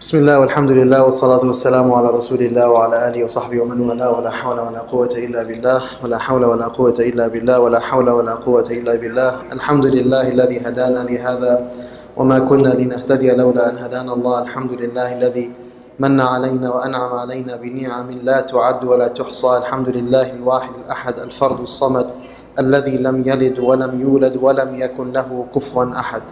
بسم الله والحمد لله والصلاة والسلام على رسول الله وعلى آله وصحبه ومن والاه ولا حول ولا قوة إلا بالله ولا حول ولا قوة إلا بالله ولا حول ولا قوة إلا بالله الحمد لله الذي هدانا لهذا وما كنا لنهتدي لولا أن هدانا الله الحمد لله الذي من علينا وأنعم علينا بنعم لا تعد ولا تحصى الحمد لله الواحد الأحد الفرد الصمد الذي لم يلد ولم يولد ولم يكن له كفوا أحد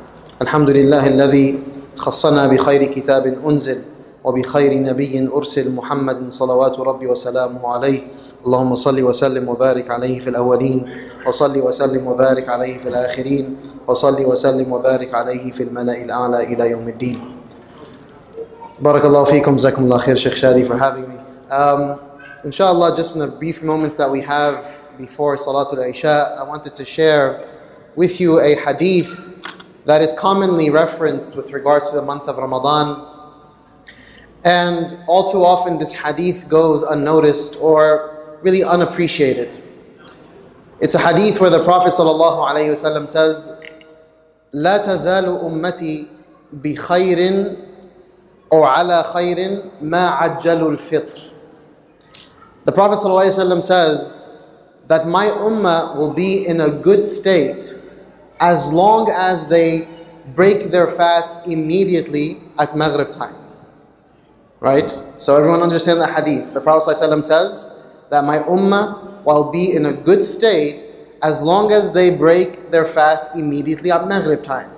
الحمد لله الذي خصنا بخير كتاب أنزل وبخير نبي أرسل محمد صلوات ربي وسلامه عليه. اللهم صل وسلم وبارك عليه في الأولين وصل وسلم وبارك عليه في الآخرين وصل وسلم وبارك عليه في الملأ الأعلى إلى يوم الدين. بارك الله فيكم جزاكم الله خير Sheikh Shadi for having me. Um, inshallah just in the brief moments that we have before Salatul Isha I wanted to share with you a hadith that is commonly referenced with regards to the month of Ramadan. And all too often, this hadith goes unnoticed or really unappreciated. It's a hadith where the Prophet ﷺ says, لا تزال أمتي بخير أو على خير ما عجلوا الفطر. The Prophet ﷺ says that my ummah will be in a good state as long as they break their fast immediately at Maghrib time. Right? So everyone understand the hadith. The Prophet ﷺ says that my ummah will be in a good state as long as they break their fast immediately at Maghrib time.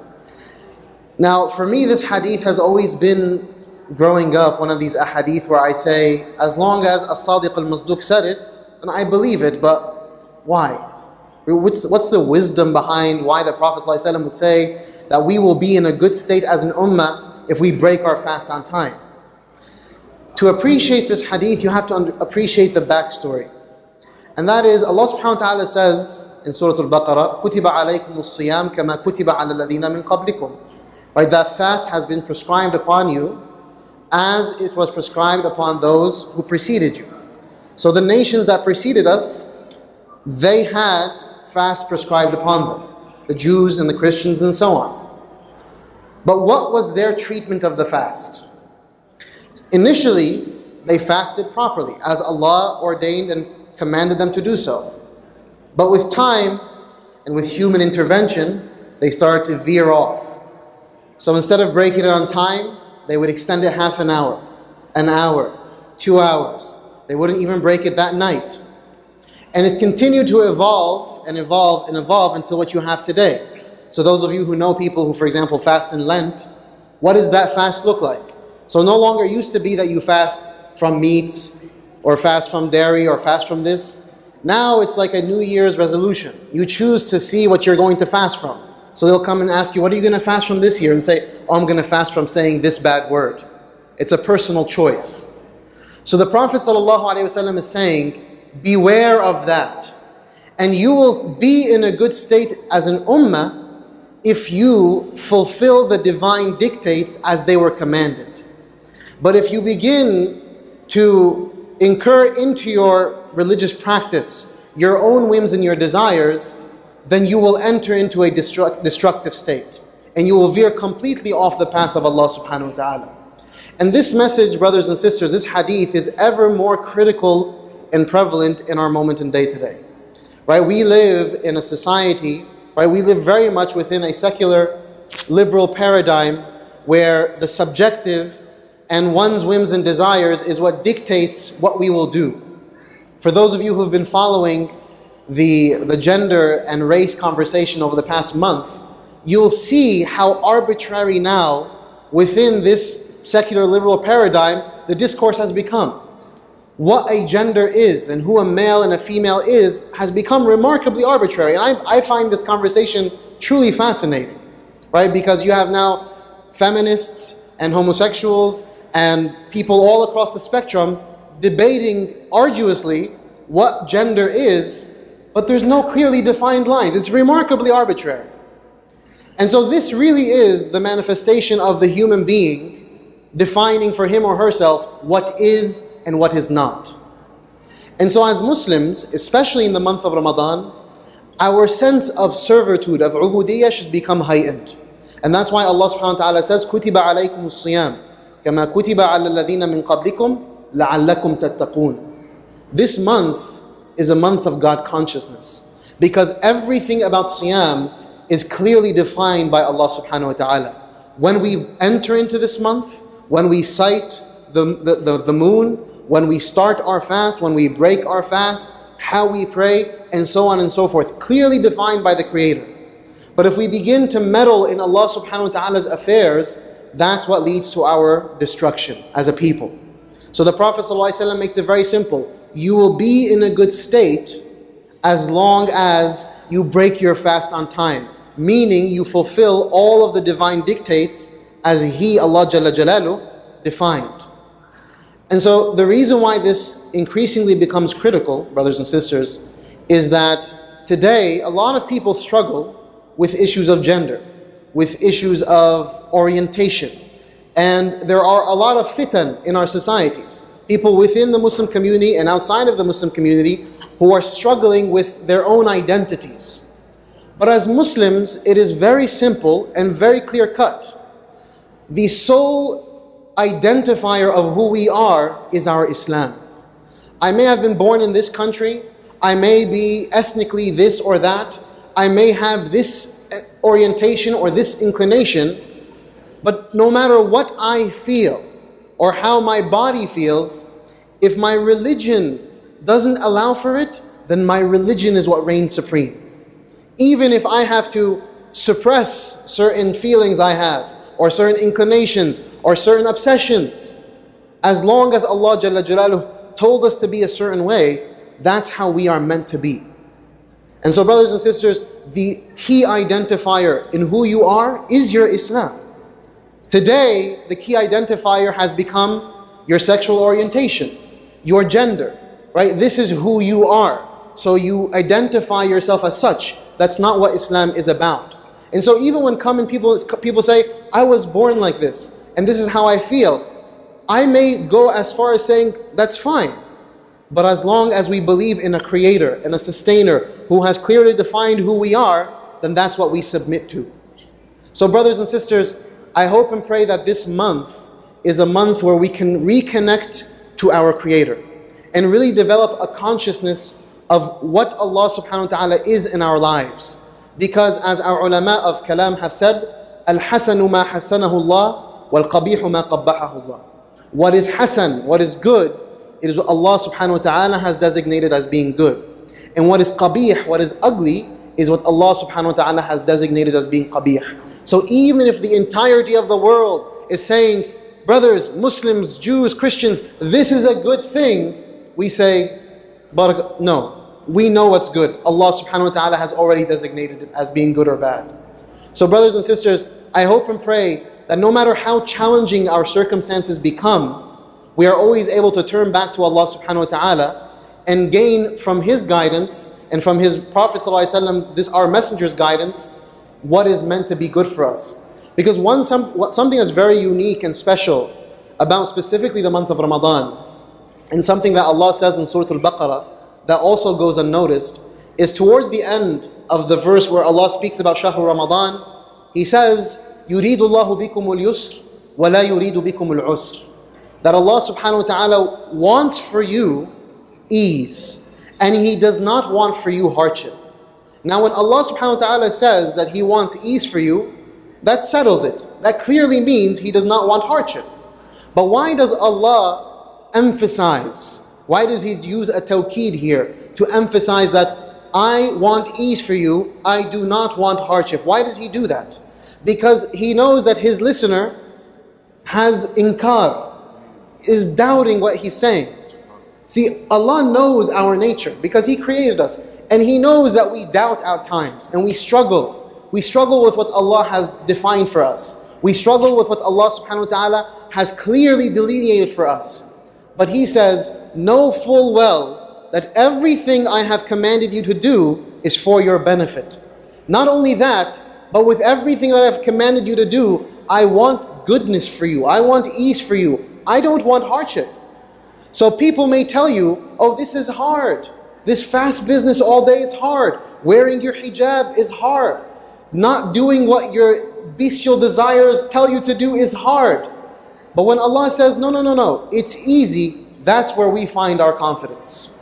Now, for me, this hadith has always been growing up one of these ahadith where I say, as long as as-sadiq al-masduq said it, then I believe it, but why? What's, what's the wisdom behind why the Prophet ﷺ would say that we will be in a good state as an ummah if we break our fast on time? To appreciate this hadith, you have to under, appreciate the backstory. And that is, Allah subhanahu wa ta'ala says in Surah Al-Baqarah, كُتِبَ عَلَيْكُمُ الصِّيَامِ كَمَا كُتِبَ عَلَى الَّذِينَ مِن قَبْلِكُمْ Right, that fast has been prescribed upon you as it was prescribed upon those who preceded you. So the nations that preceded us, they had fast prescribed upon them the Jews and the Christians and so on. But what was their treatment of the fast? Initially, they fasted properly as Allah ordained and commanded them to do so. But with time and with human intervention, they started to veer off. So instead of breaking it on time, they would extend it half an hour, an hour, two hours. They wouldn't even break it that night. And it continued to evolve and evolve and evolve until what you have today. So, those of you who know people who, for example, fast in Lent, what does that fast look like? So, no longer used to be that you fast from meats or fast from dairy or fast from this. Now it's like a New Year's resolution. You choose to see what you're going to fast from. So, they'll come and ask you, What are you going to fast from this year? And say, Oh, I'm going to fast from saying this bad word. It's a personal choice. So, the Prophet ﷺ is saying, Beware of that. And you will be in a good state as an ummah if you fulfill the divine dictates as they were commanded. But if you begin to incur into your religious practice your own whims and your desires, then you will enter into a destruct- destructive state. And you will veer completely off the path of Allah subhanahu wa ta'ala. And this message, brothers and sisters, this hadith is ever more critical and prevalent in our moment and day today. Right? We live in a society, right? We live very much within a secular liberal paradigm where the subjective and one's whims and desires is what dictates what we will do. For those of you who've been following the, the gender and race conversation over the past month, you'll see how arbitrary now within this secular liberal paradigm the discourse has become what a gender is and who a male and a female is has become remarkably arbitrary. And I, I find this conversation truly fascinating, right? Because you have now feminists and homosexuals and people all across the spectrum debating arduously what gender is, but there's no clearly defined lines. It's remarkably arbitrary. And so, this really is the manifestation of the human being defining for him or herself what is and what is not. And so, as Muslims, especially in the month of Ramadan, our sense of servitude, of ubudiyyah, should become heightened. And that's why Allah subhanahu wa ta'ala says, كُتِبَ عَلَيْكُمُ الصِّيَامِ كما كتب على الذين من قبلكم لعلكم تتقون This month is a month of God consciousness because everything about Siyam is clearly defined by Allah subhanahu wa ta'ala. When we enter into this month, when we sight the, the, the, the moon, when we start our fast, when we break our fast, how we pray, and so on and so forth, clearly defined by the Creator. But if we begin to meddle in Allah subhanahu wa ta'ala's affairs, that's what leads to our destruction as a people. So the Prophet ﷺ makes it very simple. You will be in a good state as long as you break your fast on time, meaning you fulfill all of the divine dictates as He, Allah Jalla Jalalu, defined. And so the reason why this increasingly becomes critical, brothers and sisters, is that today a lot of people struggle with issues of gender, with issues of orientation. And there are a lot of fitan in our societies. People within the Muslim community and outside of the Muslim community who are struggling with their own identities. But as Muslims, it is very simple and very clear cut. The sole identifier of who we are is our Islam. I may have been born in this country, I may be ethnically this or that, I may have this eh, orientation or this inclination, but no matter what I feel or how my body feels, if my religion doesn't allow for it, then my religion is what reigns supreme. Even if I have to suppress certain feelings I have, or certain inclinations, or certain obsessions, as long as Allah Jalla Jalaluhu told us to be a certain way, that's how we are meant to be. And so, brothers and sisters, the key identifier in who you are is your Islam. Today, the key identifier has become your sexual orientation, your gender, right? This is who you are. So you identify yourself as such. That's not what Islam is about. And so even when common people people say, I was born like this, and this is how I feel, I may go as far as saying, that's fine. But as long as we believe in a creator and a sustainer who has clearly defined who we are, then that's what we submit to. So, brothers and sisters, I hope and pray that this month is a month where we can reconnect to our creator and really develop a consciousness of what Allah subhanahu wa ta'ala is in our lives. Because as our ulama of kalam have said, Al-hasanu ma hasanahu Allah wal-qabihu ma qabbahahu Allah. What is hasan, what is good, it is what Allah subhanahu wa ta'ala has designated as being good. And what is qabih, what is ugly, is what Allah subhanahu wa ta'ala has designated as being qabih. So even if the entirety of the world is saying, brothers, Muslims, Jews, Christians, this is a good thing, we say, no, we know what's good. Allah subhanahu wa ta'ala has already designated it as being good or bad. So, brothers and sisters, I hope and pray that no matter how challenging our circumstances become, we are always able to turn back to Allah subhanahu wa ta'ala and gain from His guidance and from His Prophet this our messenger's guidance, what is meant to be good for us. Because one some, something that's very unique and special about specifically the month of Ramadan and something that Allah says in Surah Al-Baqarah that also goes unnoticed is towards the end of the verse where Allah speaks about Shahr Ramadan, He says, يُرِيدُ اللَّهُ بِكُمُ الْيُسْرِ وَلَا يُرِيدُ بِكُمُ الْعُسْرِ That Allah subhanahu wa ta'ala wants for you ease and He does not want for you hardship. Now when Allah subhanahu wa ta'ala says that He wants ease for you, that settles it. That clearly means He does not want hardship. But why does Allah emphasize. why does he use a tawqid here? To emphasize that I want ease for you, I do not want hardship. Why does he do that? Because he knows that his listener has inkar, is doubting what he's saying. See, Allah knows our nature because He created us. And He knows that we doubt at times and we struggle. We struggle with what Allah has defined for us. We struggle with what Allah subhanahu wa ta'ala has clearly delineated for us. But he says, Know full well that everything I have commanded you to do is for your benefit. Not only that, but with everything that I've commanded you to do, I want goodness for you. I want ease for you. I don't want hardship. So people may tell you, oh, this is hard. This fast business all day is hard. Wearing your hijab is hard. Not doing what your bestial desires tell you to do is hard. But when Allah says, no, no, no, no, it's easy, that's where we find our confidence.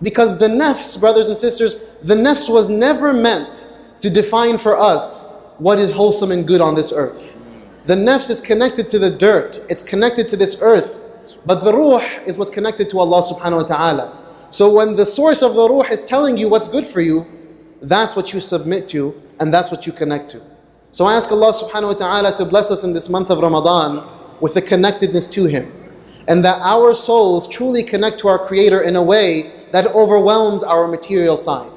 Because the nafs, brothers and sisters, the nafs was never meant to define for us what is wholesome and good on this earth. The nafs is connected to the dirt, it's connected to this earth. But the ruh is what's connected to Allah subhanahu wa ta'ala. So when the source of the ruh is telling you what's good for you, that's what you submit to and that's what you connect to. So I ask Allah subhanahu wa ta'ala to bless us in this month of Ramadan with a connectedness to Him. And that our souls truly connect to our Creator in a way that overwhelms our material side,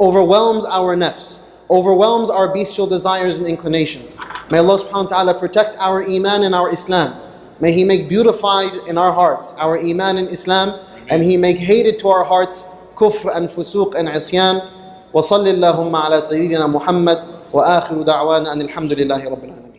overwhelms our nafs, overwhelms our bestial desires and inclinations. May Allah subhanahu wa ta'ala protect our iman and our Islam. May He make beautified in our hearts our iman and Islam, and He make hated to our hearts kufr and fusuq and isyan. وصل اللهم على سيدنا محمد وآخر دعوانا أن الحمد لله رب العالمين